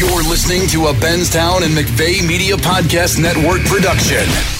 You're listening to a Benstown and McVeigh Media Podcast Network production.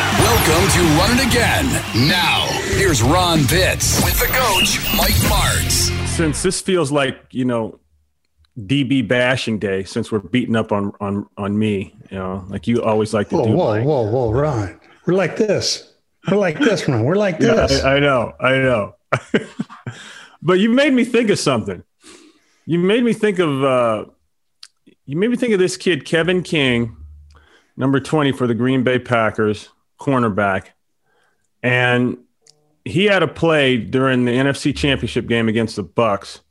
Welcome to Run It Again. Now, here's Ron Pitts with the coach, Mike Martz. Since this feels like, you know, DB bashing day, since we're beating up on on on me, you know, like you always like to whoa, do. Whoa, Mike. whoa, whoa, Ron. We're like this. We're like this, Ron. We're like this. Yeah, I, I know, I know. but you made me think of something. You made me think of uh you made me think of this kid, Kevin King, number 20 for the Green Bay Packers cornerback. And he had a play during the NFC Championship game against the Bucks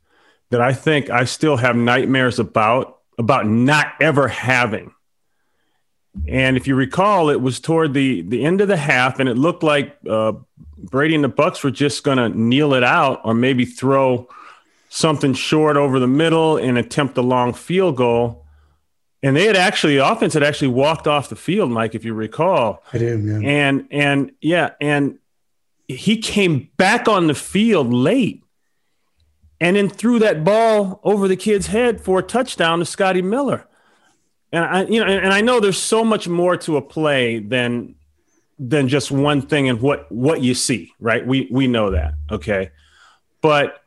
that I think I still have nightmares about about not ever having. And if you recall, it was toward the the end of the half, and it looked like uh, Brady and the Bucks were just going to kneel it out, or maybe throw something short over the middle and attempt a long field goal. And they had actually, the offense had actually walked off the field, Mike, if you recall. I do, yeah. And and yeah, and he came back on the field late, and then threw that ball over the kid's head for a touchdown to Scotty Miller. And I, you know, and, and I know there's so much more to a play than than just one thing and what what you see, right? We we know that, okay, but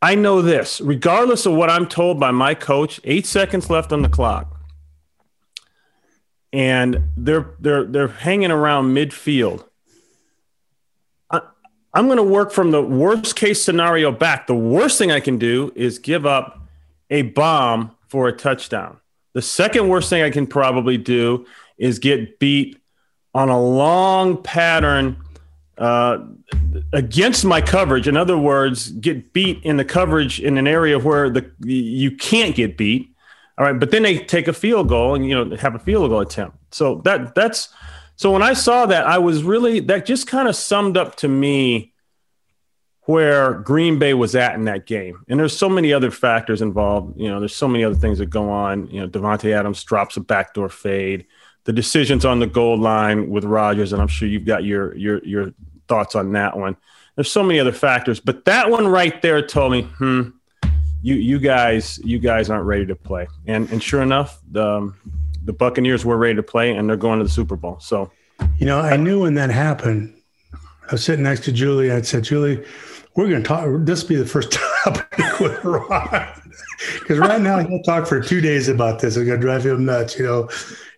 I know this, regardless of what I'm told by my coach, eight seconds left on the clock. And they're they're they're hanging around midfield. I, I'm going to work from the worst case scenario back. The worst thing I can do is give up a bomb for a touchdown. The second worst thing I can probably do is get beat on a long pattern uh, against my coverage. In other words, get beat in the coverage in an area where the you can't get beat. All right, but then they take a field goal and you know have a field goal attempt. So that that's so when I saw that, I was really that just kind of summed up to me where Green Bay was at in that game. And there's so many other factors involved. You know, there's so many other things that go on. You know, Davante Adams drops a backdoor fade. The decisions on the goal line with Rodgers, and I'm sure you've got your your your thoughts on that one. There's so many other factors, but that one right there told me, hmm, you you guys you guys aren't ready to play. And and sure enough, the um, the Buccaneers were ready to play, and they're going to the Super Bowl. So, you know, I knew when that happened. I was sitting next to Julie. I said, Julie, we're going to talk. This will be the first topic with Ron. Because right now he'll talk for two days about this. It's going to drive him nuts, you know,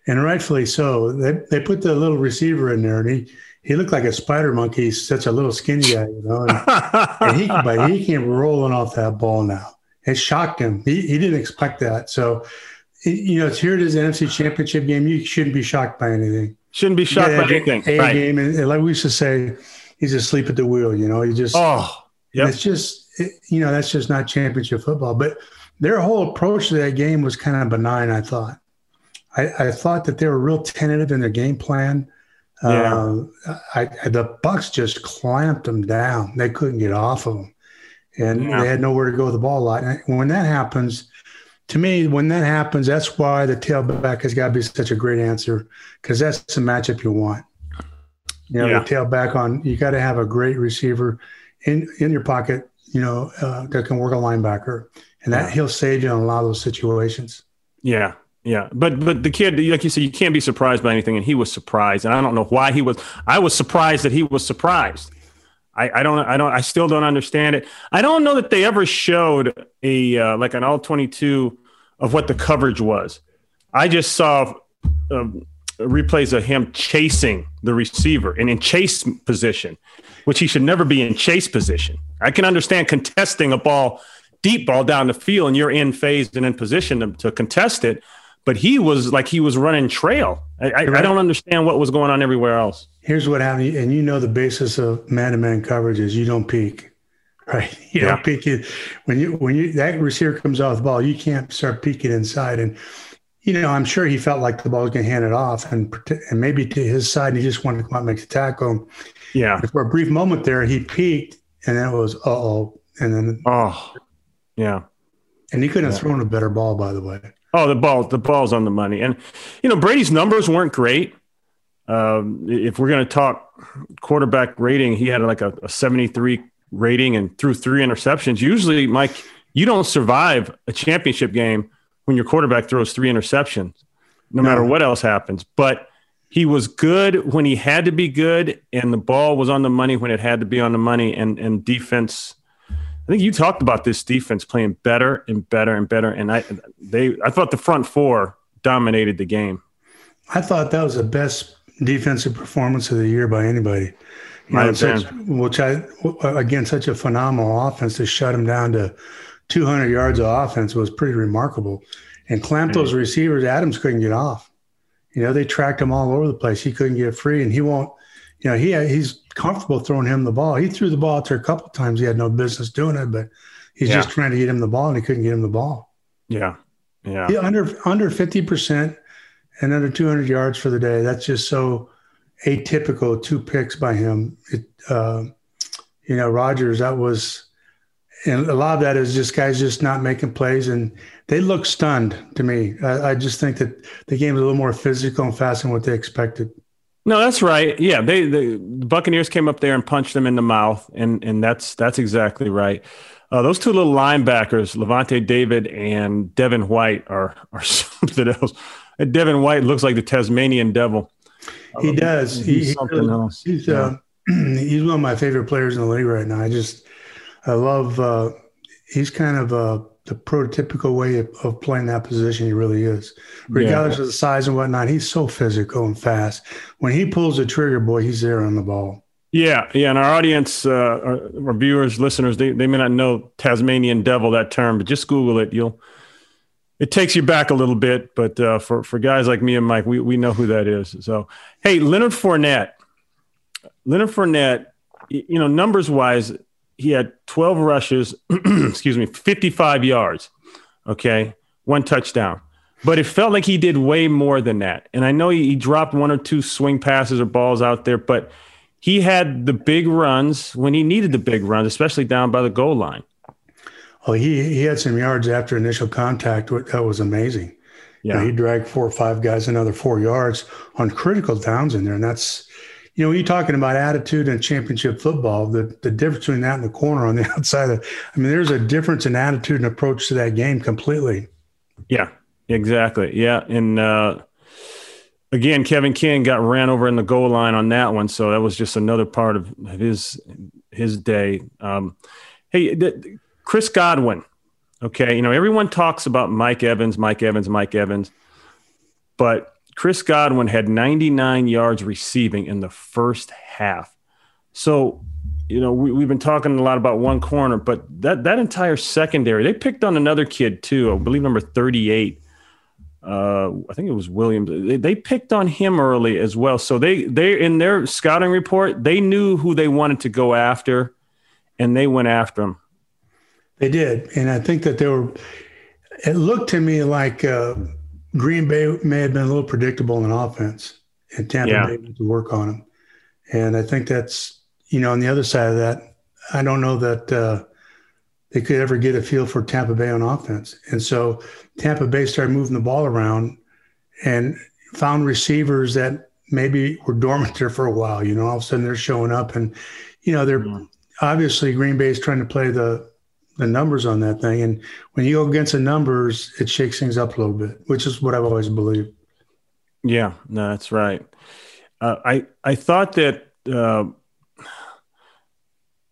and rightfully so. They, they put the little receiver in there, and he he looked like a spider monkey. Such a little skinny guy, you know. And, and he but he came rolling off that ball now. It shocked him. He he didn't expect that. So, you know, it's here it is, NFC Championship game. You shouldn't be shocked by anything. Shouldn't be shocked yeah, by anything. A right. game, and like we used to say, he's asleep at the wheel. You know, he just oh. yeah. It's just, it, you know, that's just not championship football. But their whole approach to that game was kind of benign, I thought. I, I thought that they were real tentative in their game plan. Yeah. Uh, I, the Bucks just clamped them down. They couldn't get off of them, and yeah. they had nowhere to go with the ball a lot. And when that happens, to me, when that happens, that's why the tailback has got to be such a great answer because that's the matchup you want. You know, yeah. the tailback on you got to have a great receiver in in your pocket, you know, uh, that can work a linebacker, and that yeah. he'll save you in a lot of those situations. Yeah, yeah, but but the kid, like you said, you can't be surprised by anything, and he was surprised, and I don't know why he was. I was surprised that he was surprised. I, I don't I don't I still don't understand it. I don't know that they ever showed a uh, like an all twenty two of what the coverage was. I just saw um, replays of him chasing the receiver and in chase position which he should never be in chase position. I can understand contesting a ball, deep ball down the field, and you're in phase and in position to, to contest it. But he was like he was running trail. I, I, I, don't understand what was going on everywhere else. Here's what happened, and you know the basis of man-to-man coverage is you don't peek, right? You yeah. don't peek it when you when you that receiver comes off the ball, you can't start peeking inside, and you know, I'm sure he felt like the ball was going to hand it off and, and maybe to his side, and he just wanted to come out and make the tackle. Yeah. for a brief moment there, he peaked and then it was, uh oh. And then, oh, yeah. And he couldn't have thrown a better ball, by the way. Oh, the ball, the ball's on the money. And, you know, Brady's numbers weren't great. Um, if we're going to talk quarterback rating, he had like a, a 73 rating and threw three interceptions. Usually, Mike, you don't survive a championship game when your quarterback throws three interceptions, no, no. matter what else happens. But he was good when he had to be good, and the ball was on the money when it had to be on the money. And and defense, I think you talked about this defense playing better and better and better. And I they I thought the front four dominated the game. I thought that was the best defensive performance of the year by anybody. You know, such, which I again such a phenomenal offense to shut them down to 200 yards of offense was pretty remarkable. And clamp those receivers, Adams couldn't get off. You know, they tracked him all over the place. He couldn't get free, and he won't. You know, he he's comfortable throwing him the ball. He threw the ball out there a couple times. He had no business doing it, but he's yeah. just trying to get him the ball, and he couldn't get him the ball. Yeah, yeah. He under under fifty percent and under two hundred yards for the day. That's just so atypical. Two picks by him. It, uh, you know, Rodgers. That was, and a lot of that is just guys just not making plays, and they look stunned to me. I, I just think that the game is a little more physical and fast than what they expected. No, that's right. Yeah, they the Buccaneers came up there and punched them in the mouth, and and that's that's exactly right. Uh, those two little linebackers, Lavonte David and Devin White, are are something else. Devin White looks like the Tasmanian devil. He um, does. He's he, something he, else. He's uh, he's one of my favorite players in the league right now. I just I love. Uh, he's kind of uh, the prototypical way of, of, playing that position. He really is, regardless yeah. of the size and whatnot. He's so physical and fast. When he pulls the trigger, boy, he's there on the ball. Yeah, yeah, and our audience, uh, our, our, viewers, listeners, they, they may not know Tasmanian devil that term, but just Google it. You'll it takes you back a little bit, but uh, for for guys like me and Mike, we we know who that is. So, hey, Leonard Fournette, Leonard Fournette, you know, numbers wise, he had 12 rushes, excuse me, 55 yards. Okay. One touchdown. But it felt like he did way more than that. And I know he, he dropped one or two swing passes or balls out there, but he had the big runs when he needed the big runs, especially down by the goal line. Oh, he, he had some yards after initial contact. That was amazing. Yeah. You know, he dragged four or five guys another four yards on critical downs in there. And that's, you know, when you're talking about attitude and championship football, the, the difference between that and the corner on the outside of, I mean, there's a difference in attitude and approach to that game completely. Yeah, exactly. Yeah. And, uh, again, Kevin King got ran over in the goal line on that one. So that was just another part of his, his day. Um, hey, Chris Godwin. Okay. You know, everyone talks about Mike Evans, Mike Evans, Mike Evans, but Chris Godwin had 99 yards receiving in the first half. So, you know, we, have been talking a lot about one corner, but that, that entire secondary, they picked on another kid too, I believe number 38. Uh, I think it was Williams. They, they picked on him early as well. So they, they, in their scouting report, they knew who they wanted to go after and they went after him. They did. And I think that they were, it looked to me like, uh, Green Bay may have been a little predictable in offense, and Tampa yeah. Bay had to work on them. And I think that's you know on the other side of that, I don't know that uh, they could ever get a feel for Tampa Bay on offense. And so Tampa Bay started moving the ball around and found receivers that maybe were dormant there for a while. You know, all of a sudden they're showing up, and you know they're mm-hmm. obviously Green Bay is trying to play the the numbers on that thing. And when you go against the numbers, it shakes things up a little bit, which is what I've always believed. Yeah, no, that's right. Uh, I I thought that uh,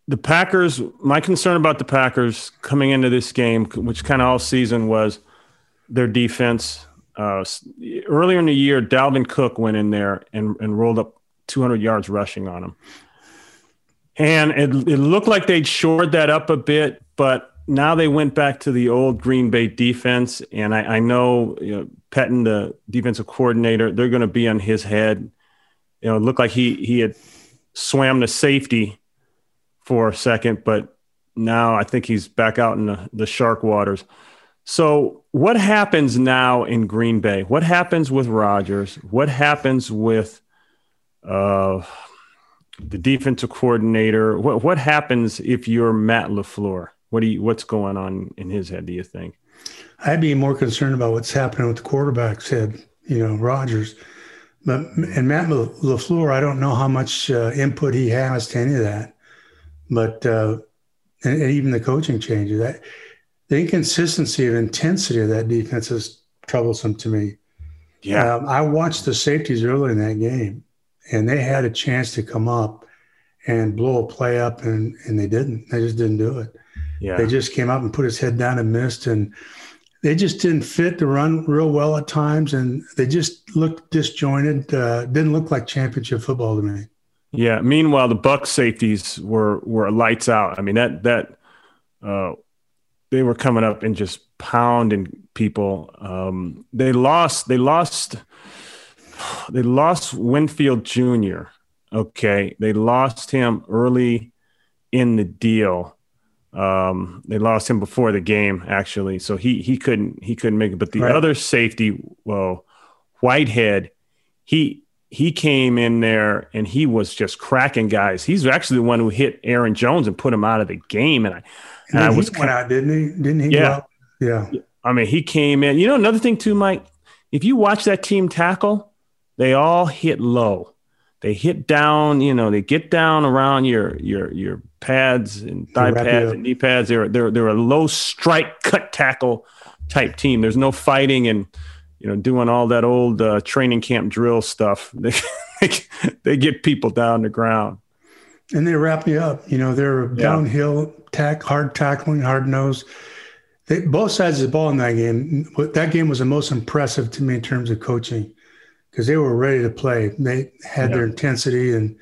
the Packers. My concern about the Packers coming into this game, which kind of all season was their defense. Uh, earlier in the year, Dalvin Cook went in there and, and rolled up 200 yards rushing on him. And it, it looked like they'd shored that up a bit but now they went back to the old Green Bay defense, and I, I know, you know the defensive coordinator, they're going to be on his head. You know, it looked like he he had swam to safety for a second, but now I think he's back out in the, the shark waters. So, what happens now in Green Bay? What happens with Rodgers? What happens with uh, the defensive coordinator? What what happens if you're Matt LaFleur? What do you, what's going on in his head? Do you think? I'd be more concerned about what's happening with the quarterback's head. You know, Rodgers, but and Matt LaFleur. I don't know how much uh, input he has to any of that, but uh, and, and even the coaching changes. That the inconsistency of intensity of that defense is troublesome to me. Yeah, um, I watched the safeties early in that game, and they had a chance to come up and blow a play up, and and they didn't. They just didn't do it. Yeah, they just came up and put his head down and missed, and they just didn't fit the run real well at times, and they just looked disjointed. Uh, didn't look like championship football to me. Yeah. Meanwhile, the Buck safeties were were lights out. I mean that that uh, they were coming up and just pounding people. Um, they lost. They lost. They lost Winfield Jr. Okay, they lost him early in the deal. Um, they lost him before the game actually, so he he couldn't he couldn't make it. But the right. other safety, well, Whitehead, he he came in there and he was just cracking guys. He's actually the one who hit Aaron Jones and put him out of the game. And I, and, and I was went out, didn't he? Didn't he? Yeah, yeah. I mean, he came in. You know, another thing too, Mike. If you watch that team tackle, they all hit low. They hit down. You know, they get down around your your your pads and thigh pads and knee pads. They're they're they're a low strike cut tackle type team. There's no fighting and you know doing all that old uh, training camp drill stuff. They they get people down the ground. And they wrap you up. You know they're yeah. downhill tack, hard tackling, hard nose. They, both sides of the ball in that game. That game was the most impressive to me in terms of coaching because they were ready to play. They had yeah. their intensity and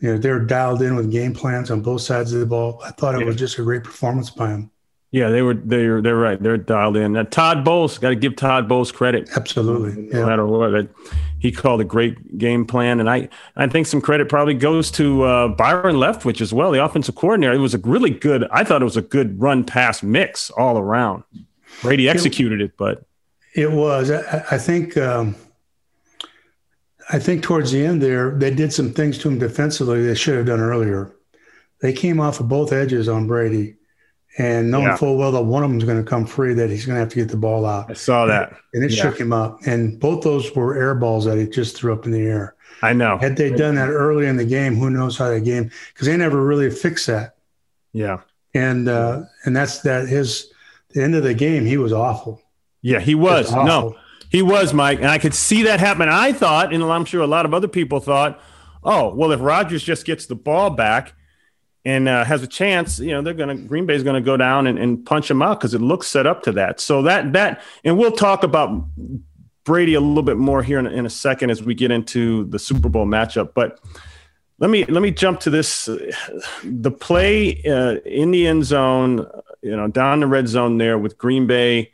you know, they're dialed in with game plans on both sides of the ball. I thought it yeah. was just a great performance by them. Yeah, they were. They're they're right. They're dialed in. Now, Todd Bowles got to give Todd Bowles credit. Absolutely, no yeah. matter what. He called a great game plan, and I I think some credit probably goes to uh, Byron Leftwich as well, the offensive coordinator. It was a really good. I thought it was a good run pass mix all around. Brady executed it, it but it was. I, I think. Um, I think towards the end there, they did some things to him defensively they should have done earlier. They came off of both edges on Brady, and knowing yeah. full well that one of them is going to come free, that he's going to have to get the ball out. I saw that, and, it yeah. shook him up. And both those were air balls that he just threw up in the air. I know. Had they done that early in the game, who knows how the game? Because they never really fixed that. Yeah. And uh, and that's that. His the end of the game, he was awful. Yeah, he was. was no, he was, Mike, and I could see that happen. I thought, and I'm sure a lot of other people thought, oh, well, if Rodgers just gets the ball back and uh, has a chance, you know, they're going to Green Bay's going to go down and, and punch him out because it looks set up to that. So that that, and we'll talk about Brady a little bit more here in, in a second as we get into the Super Bowl matchup, but. Let me let me jump to this. The play uh, in the end zone, you know, down the red zone there with Green Bay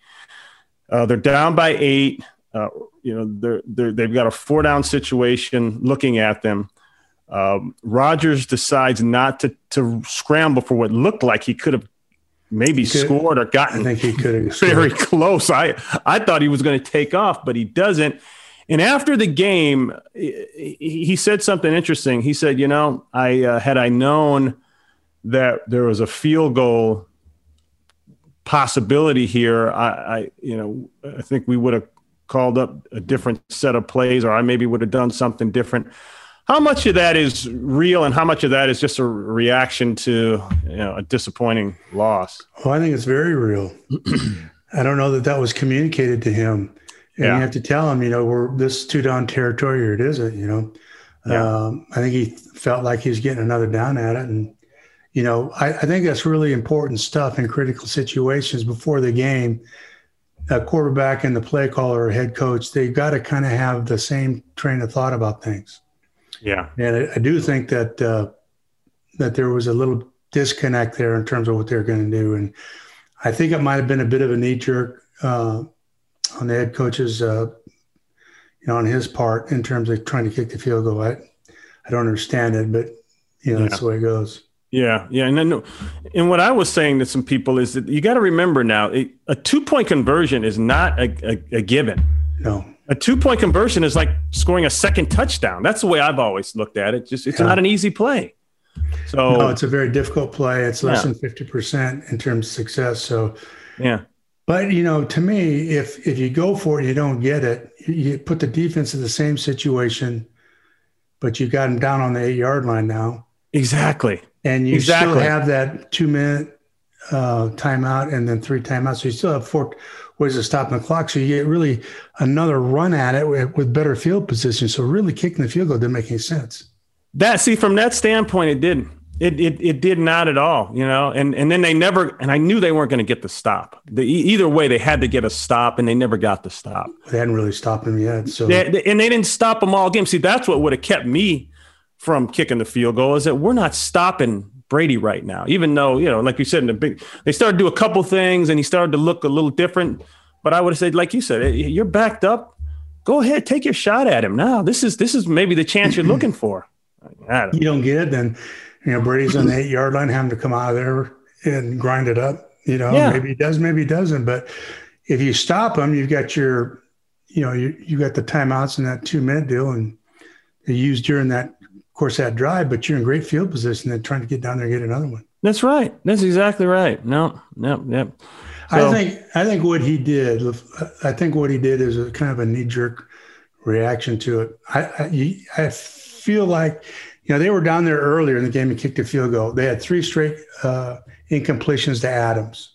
uh, they're down by eight. Uh, you know, they're, they're, they've got a four down situation looking at them. Um, Rodgers decides not to, to scramble for what looked like he could have maybe could, scored or gotten I think he could have very close. I, I thought he was going to take off, but he doesn't. And after the game, he said something interesting. He said, "You know, I uh, had I known that there was a field goal possibility here, I, I you know I think we would have called up a different set of plays, or I maybe would have done something different. How much of that is real, and how much of that is just a reaction to you know, a disappointing loss? Well, I think it's very real. I don't know that that was communicated to him, and yeah. you have to tell him, you know, we're this two down territory, or it isn't. You know, yeah. um, I think he felt like he was getting another down at it, and you know, I, I, think that's really important stuff in critical situations before the game. A quarterback and the play caller or head coach, they've got to kind of have the same train of thought about things. Yeah, and I, I do think that uh, that there was a little disconnect there in terms of what they're going to do, and I think it might have been a bit of a knee jerk uh, on the head coach's, uh, you know, on his part in terms of trying to kick the field goal. I, I don't understand it, but you know, yeah. that's the way it goes. Yeah, yeah, and then and what I was saying to some people is that you got to remember now it, a two point conversion is not a, a, a given. No, a two point conversion is like scoring a second touchdown. That's the way I've always looked at it. Just it's yeah. not an easy play. So no, it's a very difficult play. It's less yeah. than fifty percent in terms of success. So yeah, but you know, to me, if if you go for it, you don't get it. You put the defense in the same situation, but you got them down on the eight yard line now. Exactly and you exactly. still have that two minute uh, timeout and then three timeouts. So you still have four ways of stopping the clock. So you get really another run at it with, with better field position. So really kicking the field goal didn't make any sense. That see from that standpoint, it didn't. It, it it did not at all, you know. And and then they never. And I knew they weren't going to get the stop. The, either way, they had to get a stop, and they never got the stop. They hadn't really stopped them yet. So they, and they didn't stop them all game. See, that's what would have kept me from kicking the field goal is that we're not stopping Brady right now, even though, you know, like you said, in the big, they started to do a couple things and he started to look a little different. But I would have said, like you said, eh, you're backed up. Go ahead, take your shot at him now. This is this is maybe the chance you're looking for. Don't you don't get it, then you know Brady's on the eight yard line, having to come out of there and grind it up. You know, yeah. maybe he does, maybe he doesn't. But if you stop him, you've got your, you know, you you got the timeouts and that two minute deal, and they used during that course, that drive, but you're in great field position and trying to get down there and get another one. That's right. That's exactly right. No, no, no. So, I think I think what he did. I think what he did is a kind of a knee jerk reaction to it. I, I, I feel like you know they were down there earlier in the game and kicked a field goal. They had three straight uh, incompletions to Adams.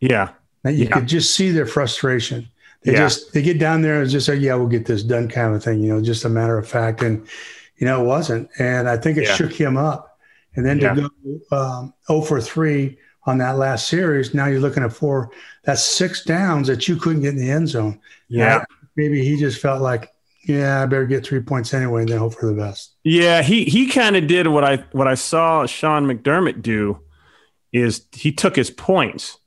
Yeah, and you yeah. could just see their frustration. They yeah. just they get down there and just say, "Yeah, we'll get this done," kind of thing. You know, just a matter of fact. And you know, it wasn't. And I think it yeah. shook him up. And then yeah. to go um, 0 for 3 on that last series, now you're looking at four, that's six downs that you couldn't get in the end zone. Yeah. maybe he just felt like, yeah, I better get three points anyway and then hope for the best. Yeah, he he kind of did what I what I saw Sean McDermott do is he took his points.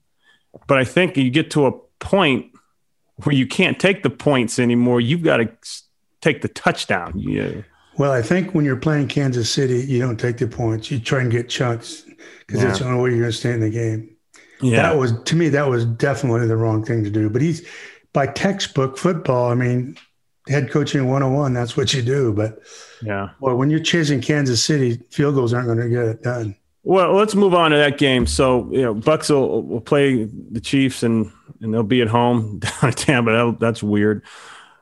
But I think you get to a point where you can't take the points anymore. You've got to take the touchdown. Yeah. Well, I think when you're playing Kansas City, you don't take the points. You try and get chunks because yeah. that's the only way you're going to stay in the game. Yeah. That was to me that was definitely the wrong thing to do. But he's by textbook football. I mean, head coaching 101. That's what you do. But yeah, well, when you're chasing Kansas City, field goals aren't going to get it done. Well, let's move on to that game. So you know, Bucks will, will play the Chiefs and and they'll be at home down in Tampa. that's weird.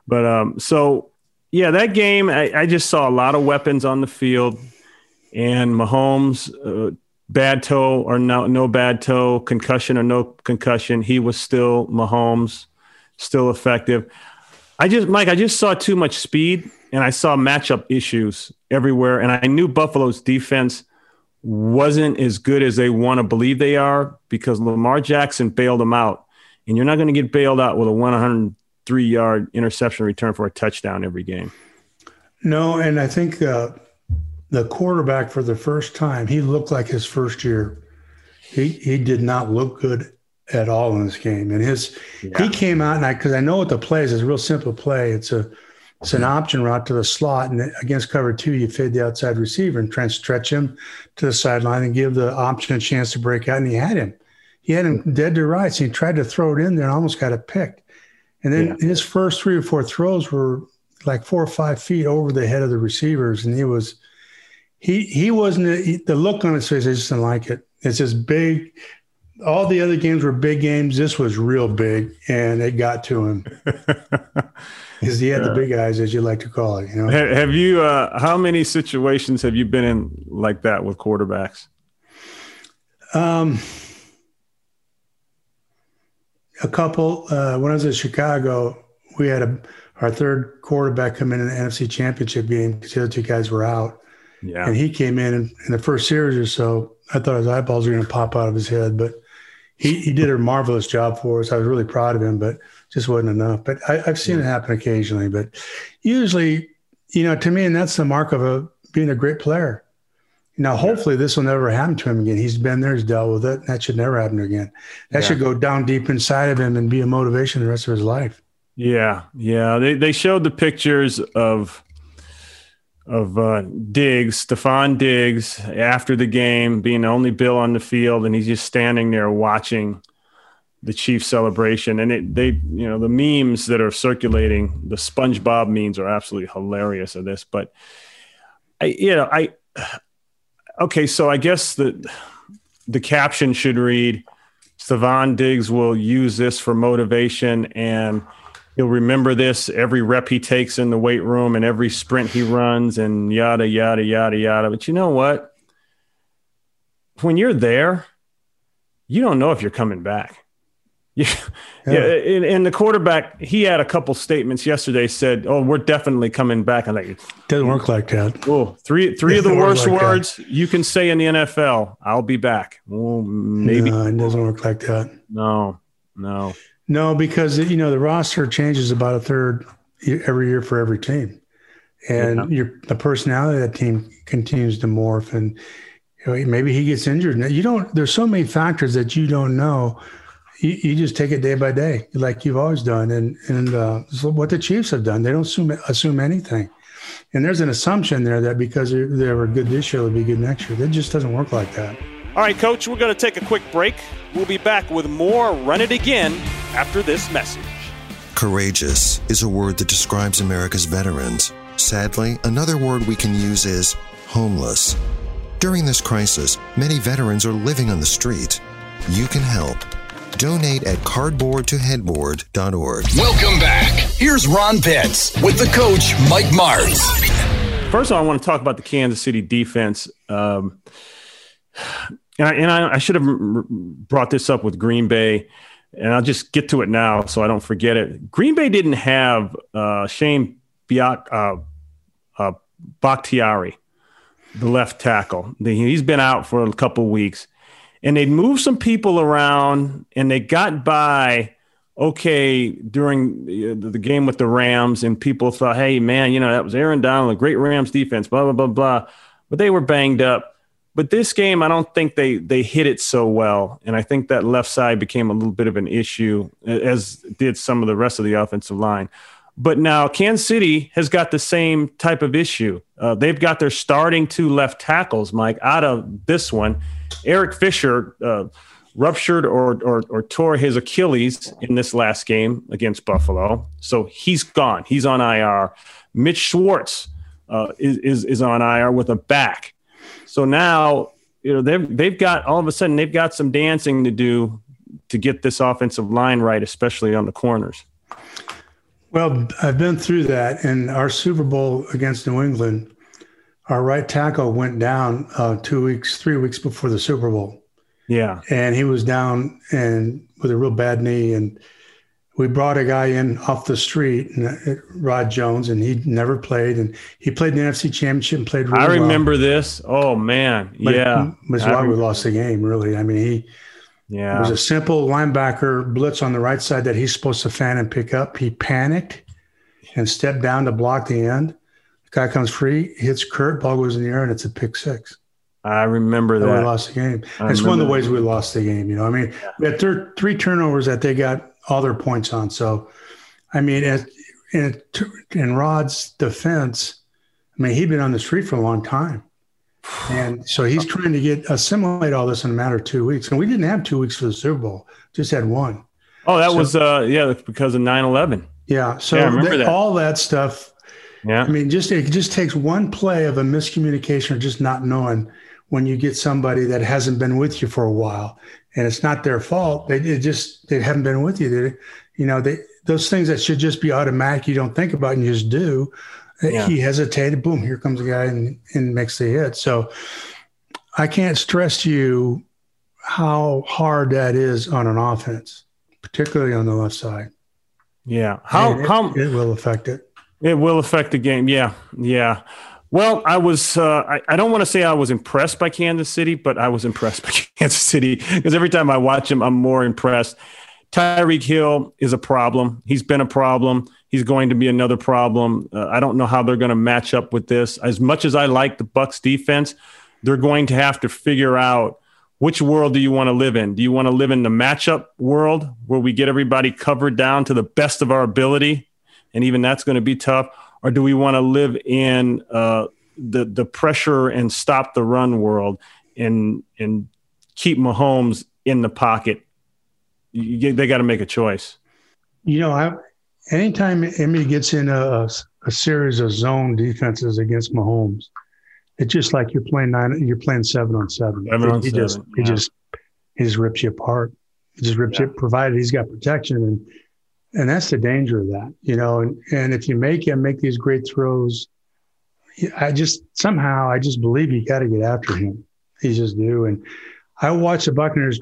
But um, so yeah, that game, I, I, just saw a lot of weapons on the field, and Mahomes, uh, bad toe or no, no bad toe, concussion or no concussion, he was still Mahomes, still effective. I just, Mike, I just saw too much speed, and I saw matchup issues everywhere, and I knew Buffalo's defense wasn't as good as they want to believe they are because Lamar Jackson bailed them out, and you're not going to get bailed out with a 100 three yard interception return for a touchdown every game. No, and I think uh, the quarterback for the first time, he looked like his first year. He he did not look good at all in this game. And his yeah. he came out and I because I know what the play is. It's a real simple play. It's a it's an option route to the slot, and against cover two, you fade the outside receiver and try and stretch him to the sideline and give the option a chance to break out. And he had him. He had him dead to rights. He tried to throw it in there and almost got it picked. And then yeah. his first three or four throws were like four or five feet over the head of the receivers, and he was he he wasn't he, the look on his face. I just didn't like it. It's just big. All the other games were big games. This was real big, and it got to him because he had yeah. the big eyes, as you like to call it. You know. Have you? Uh, how many situations have you been in like that with quarterbacks? Um a couple. Uh, when I was in Chicago, we had a our third quarterback come in in the NFC Championship game because the other two guys were out. Yeah. And he came in, in in the first series or so. I thought his eyeballs were going to pop out of his head, but he, he did a marvelous job for us. I was really proud of him, but just wasn't enough. But I, have seen yeah. it happen occasionally. But usually, you know, to me, and that's the mark of a being a great player. Now, hopefully, this will never happen to him again. He's been there, he's dealt with it. That should never happen again. That yeah. should go down deep inside of him and be a motivation the rest of his life. Yeah, yeah. They they showed the pictures of of uh, Diggs, Stefon Diggs, after the game, being the only Bill on the field, and he's just standing there watching the Chiefs celebration. And it, they, you know, the memes that are circulating, the SpongeBob memes are absolutely hilarious of this. But I, you know, I, okay, so I guess the the caption should read, Stefon Diggs will use this for motivation and he'll remember this every rep he takes in the weight room and every sprint he runs and yada yada yada yada. But you know what? When you're there you don't know if you're coming back yeah, yeah. and, and, the quarterback he had a couple statements yesterday said oh we're definitely coming back and like doesn't work like that oh three three of the worst like words that. you can say in the nfl i'll be back well maybe no, it doesn't work like that no no no, because you know the roster changes about a third every year for every team, and yeah. your the personality of that team continues to morph, and you know, maybe he gets injured. You don't. There's so many factors that you don't know. You, you just take it day by day, like you've always done, and and uh, what the Chiefs have done. They don't assume assume anything, and there's an assumption there that because they were good this year, they'll be good next year. It just doesn't work like that. All right, Coach, we're going to take a quick break. We'll be back with more Run It Again after this message. Courageous is a word that describes America's veterans. Sadly, another word we can use is homeless. During this crisis, many veterans are living on the street. You can help. Donate at cardboardtoheadboard.org. Welcome back. Here's Ron Pitts with the coach, Mike Martz. First of all, I want to talk about the Kansas City defense. Um, and I, and I, I should have brought this up with Green Bay, and I'll just get to it now so I don't forget it. Green Bay didn't have uh, Shane Biak, uh, uh, Bakhtiari, the left tackle. He's been out for a couple weeks, and they'd moved some people around, and they got by okay during the, the, game with the Rams, and people thought, hey, man, you know, that was Aaron Donald, a great Rams defense, blah, blah, blah, blah. But they were banged up. But this game, I don't think they they hit it so well, and I think that left side became a little bit of an issue, as did some of the rest of the offensive line. But now Kansas City has got the same type of issue. Uh, they've got their starting two left tackles, Mike, out of this one. Eric Fisher uh, ruptured or, or, or tore his Achilles in this last game against Buffalo, so he's gone. He's on IR. Mitch Schwartz uh, is, is is on IR with a back. So now, you know, they've they've got all of a sudden they've got some dancing to do to get this offensive line right, especially on the corners. Well, I've been through that. In our Super Bowl against New England, our right tackle went down uh, two weeks, three weeks before the Super Bowl. Yeah, and he was down and with a real bad knee, and we brought a guy in off the street, uh, Rod Jones, and he never played. And he played in the NFC Championship and played. Really I remember well. this. Oh man, but yeah, was why we lost the game. Really, I mean, he yeah it was a simple linebacker blitz on the right side that he's supposed to fan and pick up. He panicked and stepped down to block the end. Guy comes free, hits Kurt, ball goes in the air, and it's a pick six. I remember that. We lost the game. It's one of the ways we lost the game. You know, I mean, yeah. we had thir- three turnovers that they got all their points on. So, I mean, in, in Rod's defense, I mean, he'd been on the street for a long time. And so he's trying to get assimilate all this in a matter of two weeks. And we didn't have two weeks for the Super Bowl, just had one. Oh, that so, was, uh, yeah, because of 9 11. Yeah. So yeah, that, that. all that stuff. Yeah. I mean, just it just takes one play of a miscommunication or just not knowing when you get somebody that hasn't been with you for a while and it's not their fault. They, just they haven't been with you. They, you know, they those things that should just be automatic. You don't think about and you just do. Yeah. He hesitated. Boom! Here comes a guy and, and makes the hit. So I can't stress to you how hard that is on an offense, particularly on the left side. Yeah. How it, how it will affect it. It will affect the game. Yeah. Yeah. Well, I was, uh, I, I, don't want to say I was impressed by Kansas City, but I was impressed by Kansas City because every time I watch him, I'm more impressed. Tyreek Hill is a problem. He's been a problem. He's going to be another problem. Uh, I don't know how they're going to match up with this. As much as I like the Bucks defense, they're going to have to figure out which world do you want to live in? Do you want to live in the matchup world where we get everybody covered down to the best of our ability? And even that's going to be tough or do we want to live in uh, the the pressure and stop the run world and and keep Mahomes in the pocket? You, they got to make a choice. You know, I anytime Emmy gets in a, a series of zone defenses against Mahomes, it's just like you're playing nine, you're playing seven on seven. Seven on he seven, Just, yeah. He just he just rips you apart. He just rips Yeah. you, provided he's got protection, and and that's the danger of that, you know. And and if you make him make these great throws, I just somehow I just believe you got to get after him. He just do. And I watched the Buccaneers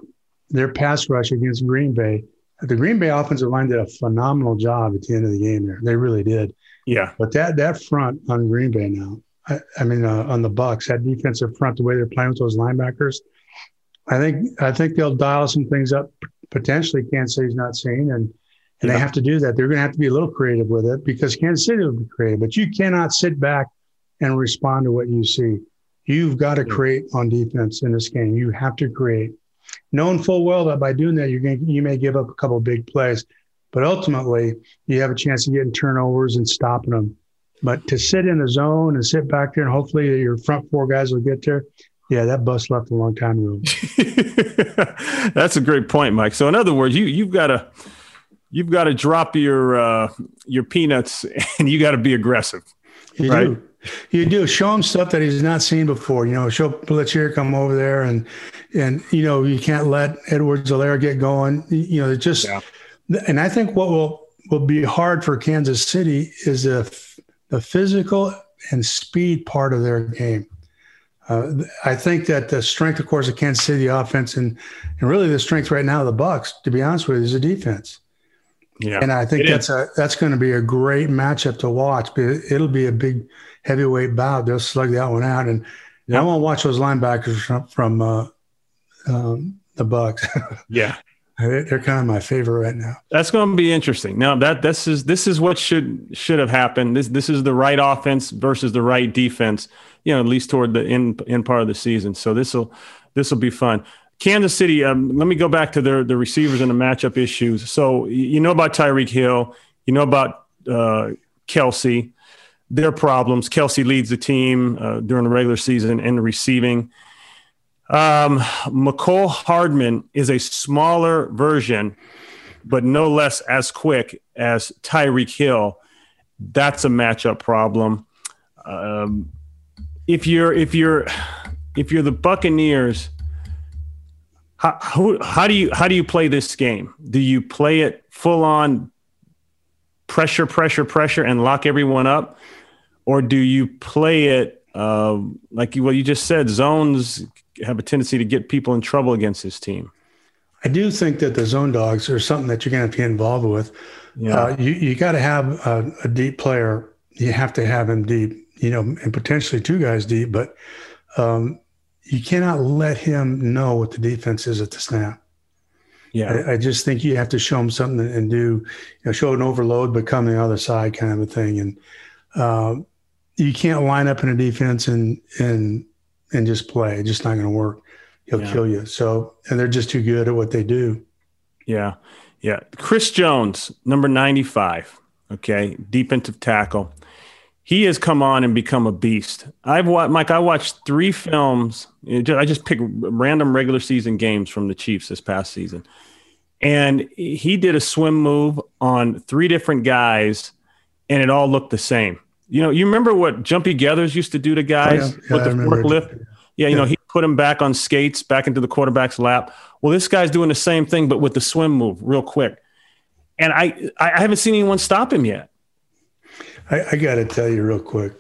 their pass rush against Green Bay. The Green Bay offensive line did a phenomenal job at the end of the game. There, they really did. Yeah, But that that front on Green Bay now, I, I mean uh, on the Bucks, that defensive front, the way they're playing with those linebackers, I think I think they'll dial some things up. Potentially, Kansas City's not seeing, and and Yeah. they have to do that. They're going to have to be a little creative with it because Kansas City will be creative, but you cannot sit back and respond to what you see. You've got to create on defense in this game. You have to create, knowing full well that by doing that, you're going to, you may give up a couple of big plays, but ultimately you have a chance of getting turnovers and stopping them. But to sit in the zone and sit back there and hopefully your front four guys will get there, yeah, that bus left a long time ago. That's a great point, Mike. So in other words, you you've got to you've got to drop your uh, your peanuts and you got to be aggressive. You Right. do. You do show him stuff that he's not seen before. You know, show Pelletier come over there, and and you know you can't let Edwards-Helaire get going. You know, it just Yeah. and I think what will will be hard for Kansas City is the the physical and speed part of their game. Uh, I think that the strength, of course, of Kansas City offense and and really the strength right now of the Bucks, to be honest with you, is the defense. Yeah, And I think that's a that's going to be a great matchup to watch. But it'll be a big heavyweight bout. They'll slug that one out, and I want to watch those linebackers from, from uh, um, the Bucks. yeah. They're they're kind of my favorite right now. That's going to be interesting. Now that this is this is what should should have happened. This this is the right offense versus the right defense. You know, at least toward the end end part of the season. So this will this will be fun. Kansas City. Um, let me go back to their the receivers and the matchup issues. So you know about Tyreek Hill. You know about uh, Kelce. Their problems. Kelce leads the team uh, during the regular season in receiving. Um, Mecole Hardman is a smaller version but no less as quick as Tyreek Hill. That's a matchup problem. Um, if you're if you're if you're the Buccaneers, how, how how do you how do you play this game? Do you play it full on pressure, pressure, pressure, and lock everyone up, or do you play it uh, like you, well you just said? Zones have a tendency to get people in trouble against this team. I do think that the zone dogs are something that you're going to be involved with. Yeah. Uh, you you got to have a, a deep player. You have to have him deep, you know, and potentially two guys deep. But um, you cannot let him know what the defense is at the snap. yeah. I, I just think you have to show him something and do, you know, show an overload, but come the other side kind of a thing. And um, you can't line up in a defense and and and just play. It's just not going to work. He'll Yeah. kill you. So, and they're just too good at what they do. Yeah. Yeah. Chris Jones, number 95. Okay. Defensive tackle. He has come on and become a beast. I've watched, Mike, I watched three films. I just picked random regular season games from the Chiefs this past season. And he did a swim move on three different guys, and it all looked the same. You know, you remember what Jumpy Geathers used to do to guys Yeah, yeah, with the forklift? Yeah, you know, he put him back on skates, back into the quarterback's lap. Well, this guy's doing the same thing, but with the swim move, real quick. And I, I haven't seen anyone stop him yet. I, I got to tell you real quick.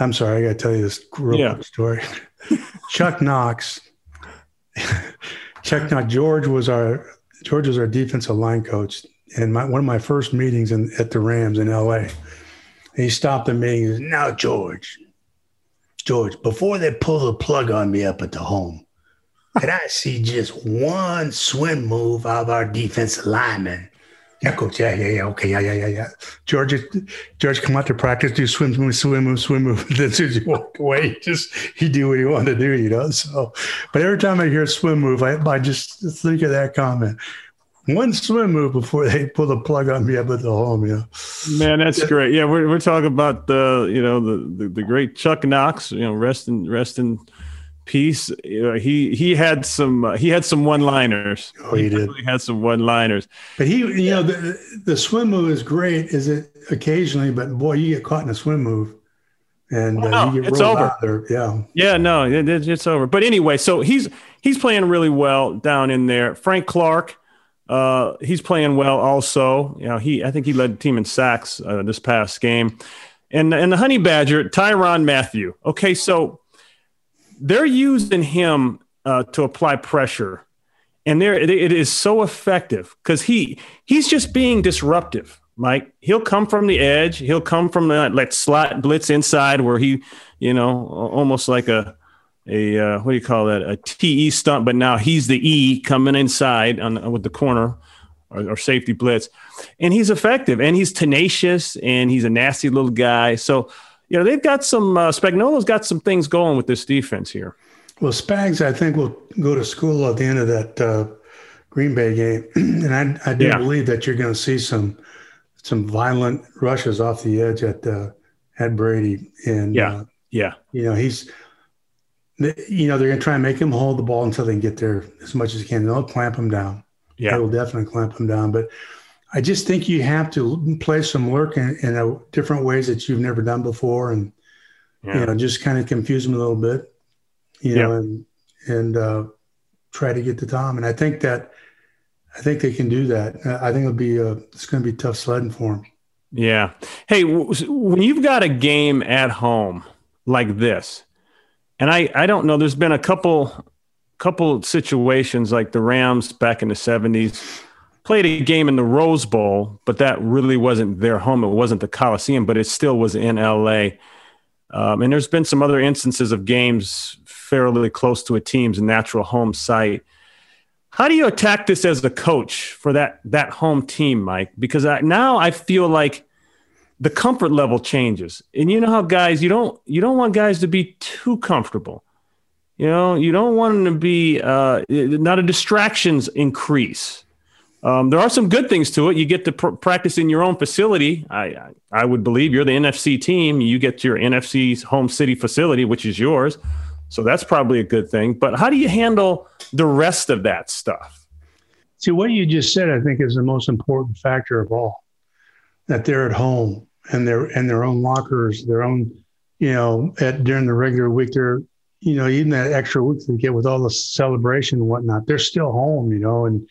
I'm sorry, I got to tell you this real Yeah. quick story. Chuck Knox, Chuck Knox, George was our George was our defensive line coach, and my, one of my first meetings in, at the Rams in L.A. He stopped the meeting. He goes, "Now, George, George, before they pull the plug on me up at the home, can I see just one swim move of our defensive lineman?" Yeah, coach. Yeah, yeah, yeah. Okay, yeah, yeah, yeah, yeah. George, George, come out to practice, do swim move, swim move, swim move. Then as soon as he walked away, just he do what he wanted to do, you know. So, but every time I hear swim move, I, I just think of that comment. one swim move before they pull the plug on me up at the home. Yeah, man, that's great. Yeah, we're, we're talking about the you know the, the, the great Chuck Knox. You know, rest in rest in know, he he had some uh, he had some one liners. Oh, he, he did. Had some one liners. But he, you know, the the swim move is great. Is it occasionally? But boy, you get caught in a swim move. And uh, it's over. Yeah. Yeah. No, it, it's over. But anyway, so he's he's playing really well down in there. Frank Clark, uh, he's playing well also. You know, he I think he led the team in sacks uh, this past game. And and the Honey Badger, Tyrann Mathieu. Okay, so they're using him uh, to apply pressure, and there it, is so effective because he he's just being disruptive. Mike, he'll come from the edge. He'll come from the like slot blitz inside where he, you know, almost like a a uh, what do you call that? A TE stunt, but now he's the E coming inside on with the corner or, or, safety blitz, and he's effective and he's tenacious and he's a nasty little guy. So you know they've got some uh, Spagnuolo's got some things going with this defense here. Well, Spags, I think will go to school at the end of that uh, Green Bay game, and I, I do yeah. believe that you're going to see some some violent rushes off the edge at uh, at Brady, and yeah, uh, yeah, you know he's you know, they're going to try and make him hold the ball until they can get there as much as they can. They'll clamp him down. Yeah. They will definitely clamp him down. But I just think you have to play some work in, in a, different ways that you've never done before. And, yeah. you know, just kind of confuse them a little bit, you know, and, and uh, try to get to Tom. And I think that, I think they can do that. I think it'll be, a, it's going to be tough sledding for them. Yeah. Hey, when you've got a game at home like this, and I, I don't know. There's been a couple couple situations like the Rams back in the 70s played a game in the Rose Bowl, but that really wasn't their home. It wasn't the Coliseum, but it still was in LA. Um, and there's been some other instances of games fairly close to a team's natural home site. How do you attack this as a coach for that that home team, Mike? Because I, now I feel like the comfort level changes. And you know how guys, you don't you don't want guys to be too comfortable. You know, you don't want them to be uh, not a distractions increase. Um, there are some good things to it. You get to pr- practice in your own facility. I, I would believe you're the NFC team. You get to your NFC's home city facility, which is yours. So that's probably a good thing. But how do you handle the rest of that stuff? See, what you just said, I think, is the most important factor of all that they're at home and their and their own lockers, their own, you know, at during the regular week, they're, you know, even that extra week they get with all the celebration and whatnot, they're still home, you know, and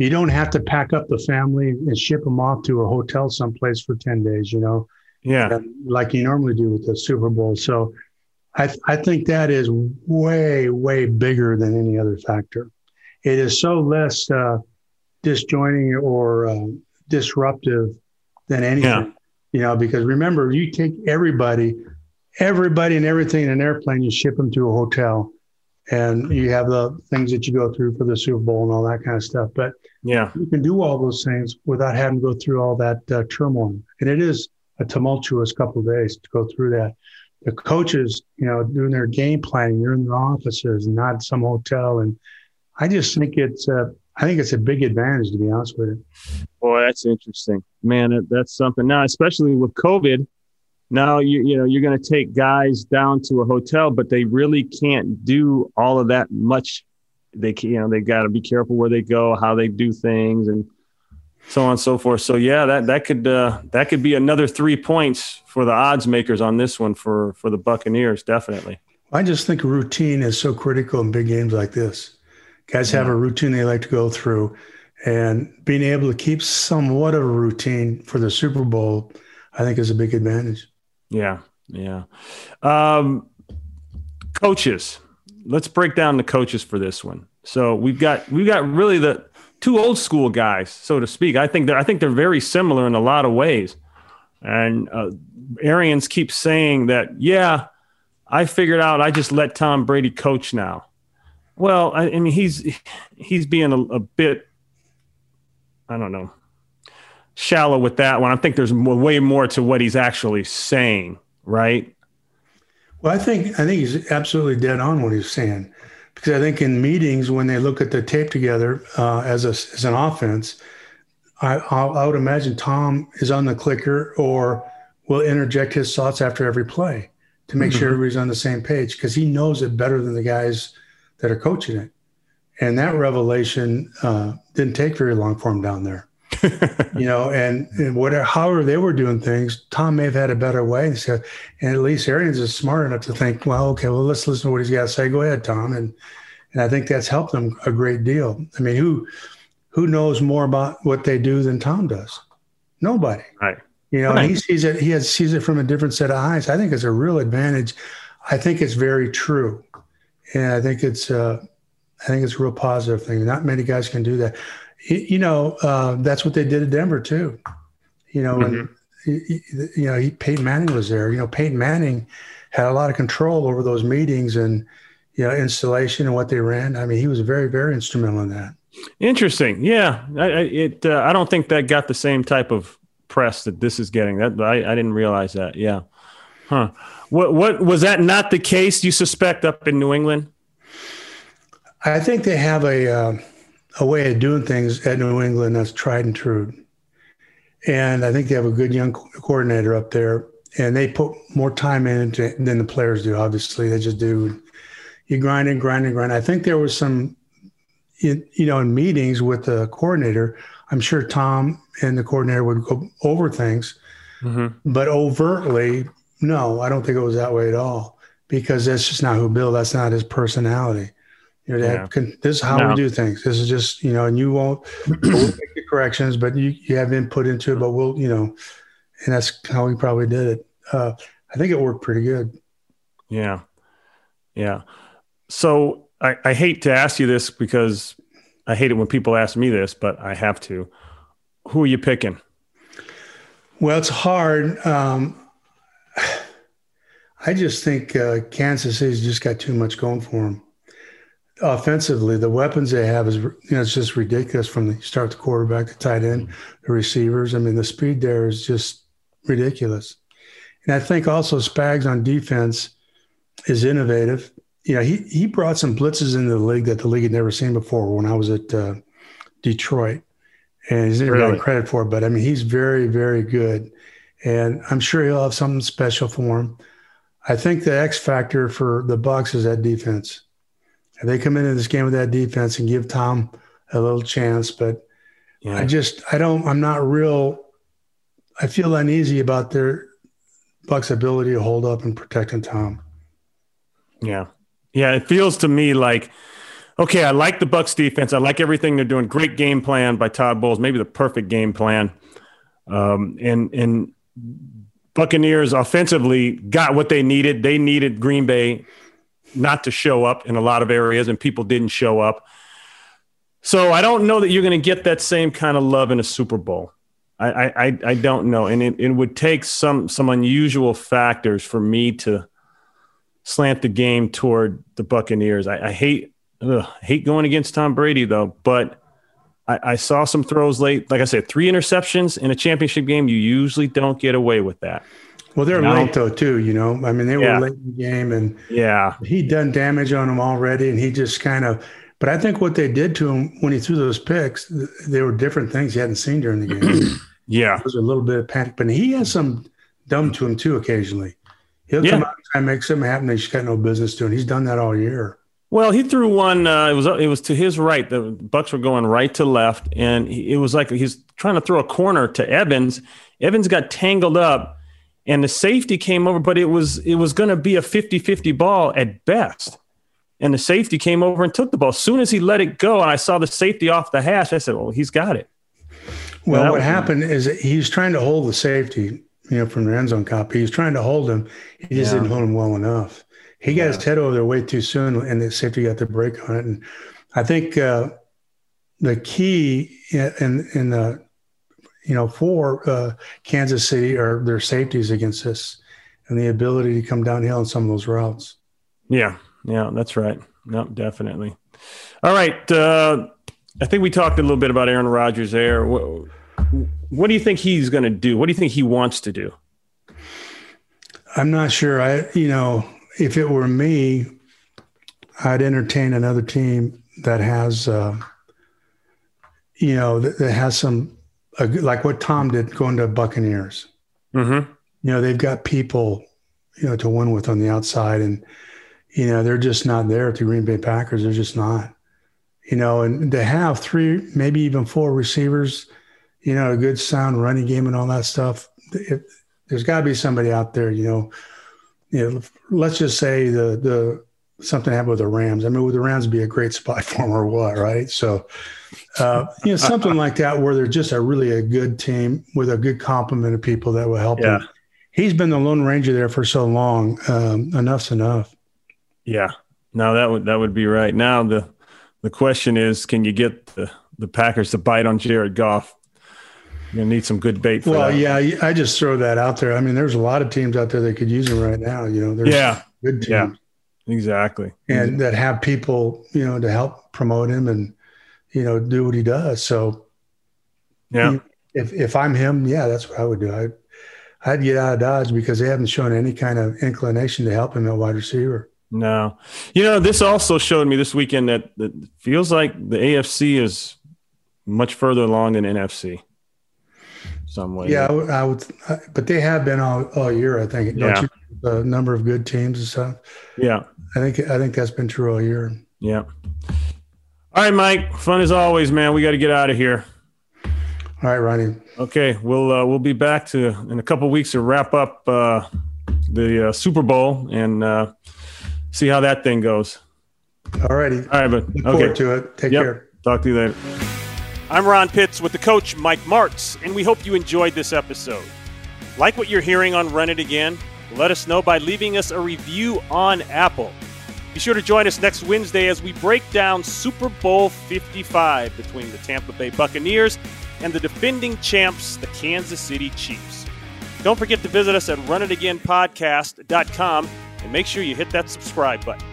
you don't have to pack up the family and ship them off to a hotel someplace for 10 days, you know, yeah, like you normally do with the Super Bowl. So I, I think that is way, way bigger than any other factor. It is so less uh, disjoining or uh, disruptive than anything. Yeah. You know, because remember, you take everybody, everybody and everything in an airplane, you ship them to a hotel, and you have the things that you go through for the Super Bowl and all that kind of stuff. But yeah, you can do all those things without having to go through all that uh, turmoil. And it is a tumultuous couple of days to go through that. The coaches, you know, doing their game planning, they're in their offices, not some hotel. And I just think it's, uh, I think it's a big advantage to be honest with you. Boy, that's interesting, man. That's something now, especially with COVID. Now you you know you're going to take guys down to a hotel, but they really can't do all of that much. They can, you know they got to be careful where they go, how they do things, and so on and so forth. So yeah, that that could uh, that could be another three points for the odds makers on this one for for the Buccaneers, definitely. I just think routine is so critical in big games like this. Guys have a routine they like to go through, and being able to keep somewhat of a routine for the Super Bowl, I think, is a big advantage. Yeah, yeah. Um, coaches, let's break down the coaches for this one. So we've got we've got really the two old school guys, so to speak. I think they're I think they're very similar in a lot of ways. And uh, Arians keeps saying that, yeah, I figured out I just let Tom Brady coach now. Well, I, I mean, he's he's being a, a, bit, I don't know, shallow with that one. I think there's more, way more to what he's actually saying, right? Well, I think I think he's absolutely dead on what he's saying, because I think in meetings when they look at the tape together uh, as a as an offense, I, I would imagine Tom is on the clicker or will interject his thoughts after every play to make mm-hmm. sure everybody's on the same page because he knows it better than the guys that are coaching it. And that revelation uh, didn't take very long for him down there. You know, and, and, whatever, however they were doing things, Tom may have had a better way. And, so, and at least Arians is smart enough to think, well, okay, well, let's listen to what he's got to say. Go ahead, Tom. And and I think that's helped them a great deal. I mean, who who knows more about what they do than Tom does? Nobody. Right. You know, right. he sees it. He has, sees it from a different set of eyes. I think it's a real advantage. I think it's very true, and I think it's uh, I think it's a real positive thing. Not many guys can do that. You know, uh, that's what they did at Denver too. You know, mm-hmm. and you know, he, Peyton Manning was there. You know, Peyton Manning had a lot of control over those meetings and you know installation and what they ran. I mean, he was very very instrumental in that. Interesting. Yeah, I, it. Uh, I don't think that got the same type of press that this is getting. That I, I didn't realize that. Yeah. Huh. What what was that not the case? You suspect up in New England? I think they have a uh, a way of doing things at New England that's tried and true, and I think they have a good young coordinator up there, and they put more time into it than the players do. Obviously, they just do. You grind and grind and grind. I think there was some, you know, in meetings with the coordinator. I'm sure Tom and the coordinator would go over things, mm-hmm. but overtly, no, I don't think it was that way at all because that's just not who Bill. That's not his personality. You know, yeah. can, this is how no. we do things. This is just, you know, and you won't we'll make the corrections, but you, you have input into it, but we'll, you know, and that's how we probably did it. Uh, I think it worked pretty good. Yeah. Yeah. So I, I hate to ask you this because I hate it when people ask me this, but I have to. Who are you picking? Well, it's hard. Um, I just think uh, Kansas City's just got too much going for them offensively, the weapons they have is you know it's just ridiculous from the start the quarterback, the tight end, the receivers. I mean, the speed there is just ridiculous. And I think also Spags on defense is innovative. You know, he he brought some blitzes into the league that the league had never seen before when I was at uh, Detroit, and he's never really? gotten credit for it. But I mean, he's very very good, and I'm sure he'll have something special for him. I think the X factor for the Bucs is that defense if they come into this game with that defense and give Tom a little chance, but yeah. I just I don't I'm not real I feel uneasy about their Buck's ability to hold up and protecting Tom. Yeah. Yeah, it feels to me like okay, I like the Bucs defense. I like everything they're doing. Great game plan by Todd Bowles, maybe the perfect game plan. Um, and and Buccaneers offensively got what they needed. They needed Green Bay not to show up in a lot of areas, and people didn't show up. So I don't know that you're going to get that same kind of love in a Super Bowl. I I, I don't know, and it, it would take some some unusual factors for me to slant the game toward the Buccaneers. I, I hate ugh, hate going against Tom Brady though, but I, I, saw some throws late. Like I said, three interceptions in a championship game. You usually don't get away with that. Well, they're late though too. You know, I mean, they were late in the game, and yeah, he'd done damage on them already, and he just kind of. But I think what they did to him when he threw those picks, they were different things he hadn't seen during the game. yeah, there was a little bit of panic, but he has some dumb to him too occasionally. He'll yeah. come out and make something happen that he's got no business doing. He's done that all year. Well, he threw one. Uh, it was it was to his right. The Bucs were going right to left, and he, it was like he's trying to throw a corner to Evans. Evans got tangled up and the safety came over, but it was it was going to be a 50-50 ball at best. And the safety came over and took the ball. As soon as he let it go, and I saw the safety off the hash, I said, "Well, he's got it." Well, what happened is he's trying to hold the safety, you know, from the end zone copy. He's trying to hold him. He just yeah. didn't hold him well enough. He got yeah. his head over there way too soon, and the safety got the break on it. And I think uh, the key in in the you know, for uh, Kansas City or their safeties against this and the ability to come downhill in some of those routes. Yeah, yeah, that's right. No, definitely. All right. Uh, I think we talked a little bit about Aaron Rodgers there. What, what do you think he's going to do? What do you think he wants to do? I'm not sure. I, you know, if it were me, I'd entertain another team that has, uh, you know, that, that has some uh, like what Tom did going to Buccaneers. Mm-hmm. You know, they've got people, you know, to win with on the outside, and you know they're just not there at the Green Bay Packers. They're just not. You know, and to have three, maybe even four receivers, you know, a good sound running game and all that stuff. It, there's got to be somebody out there, you know. You know, let's just say the the something happened with the Rams. I mean, would the Rams be a great spot for him or what? Right. So, uh, you know, something like that where they're just a really a good team with a good complement of people that will help Yeah. him. He's been the Lone Ranger there for so long. Um, enough's enough. Yeah. No, that would that would be right. Now the the question is, can you get the, the Packers to bite on Jared Goff? You're gonna need some good bait for Well, that. yeah, I just throw that out there. I mean, there's a lot of teams out there that could use him right now. You know, there's Yeah. good teams Yeah. Exactly. and that have people, you know, to help promote him and you know do what he does. So Yeah. if if I'm him, yeah, that's what I would do. I I'd get out of Dodge because they haven't shown any kind of inclination to help him at wide receiver. No. You know, this also showed me this weekend that, that it feels like the AFC is much further along than NFC. Some way. Yeah, I would, I would but they have been all, all year. I think. Don't Yeah. you? The number of good teams and stuff. Yeah. I think I think that's been true all year. Yeah. All right, Mike. Fun as always, man. We got to get out of here. All right, Ronnie. Okay, we'll uh, we'll be back to in a couple weeks to wrap up uh, the uh, Super Bowl and uh, see how that thing goes. All righty. All right, but Look okay. forward to it. Take Yep. care. Talk to you later. I'm Ron Pitts with the coach, Mike Martz, and we hope you enjoyed this episode. Like what you're hearing on Run It Again? Let us know by leaving us a review on Apple. Be sure to join us next Wednesday as we break down Super Bowl 55 between the Tampa Bay Buccaneers and the defending champs, the Kansas City Chiefs. Don't forget to visit us at runitagainpodcast.com and make sure you hit that subscribe button.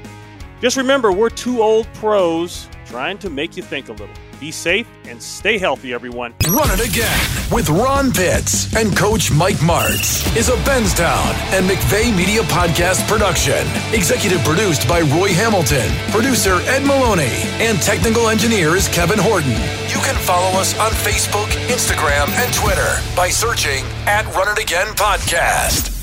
Just remember, we're two old pros trying to make you think a little. Be safe and stay healthy, everyone. Run It Again with Ron Pitts and Coach Mike Martz is a Benstown and McVeigh Media Podcast production. Executive produced by Roy Hamilton, producer Ed Maloney, and technical engineer is Kevin Horton. You can follow us on Facebook, Instagram, and Twitter by searching at Run It Again Podcast.